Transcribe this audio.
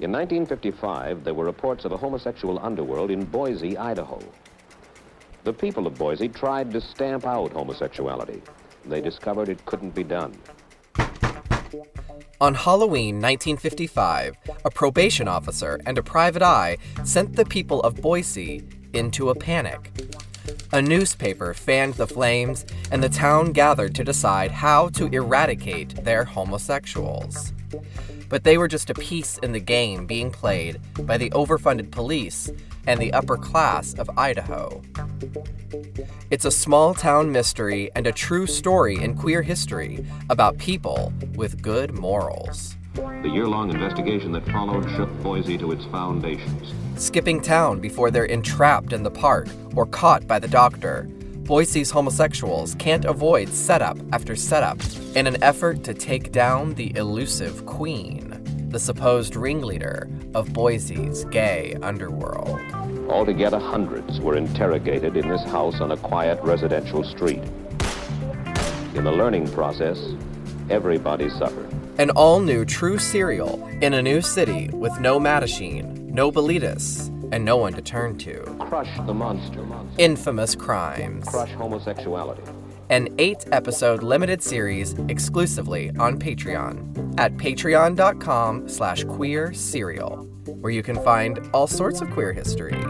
In 1955, there were reports of a homosexual underworld in Boise, Idaho. The people of Boise tried to stamp out homosexuality. They discovered it couldn't be done. On Halloween 1955, a probation officer and a private eye sent the people of Boise into a panic. A newspaper fanned the flames, and the town gathered to decide how to eradicate their homosexuals. But they were just a piece in the game being played by the overfunded police and the upper class of Idaho. It's a small town mystery and a true story in queer history about people with good morals. The year long investigation that followed shook Boise to its foundations. Skipping town before they're entrapped in the park or caught by the doctor, Boise's homosexuals can't avoid setup after setup in an effort to take down the elusive queen, the supposed ringleader of Boise's gay underworld. Altogether, hundreds were interrogated in this house on a quiet residential street. In the learning process, everybody suffered. An all new true serial in a new city with no Mattachine, no Bilitis, and no one to turn to. Crush the monster. Infamous Crimes. Crush homosexuality. An eight episode limited series exclusively on Patreon at patreon.com slash queer serial, where you can find all sorts of queer history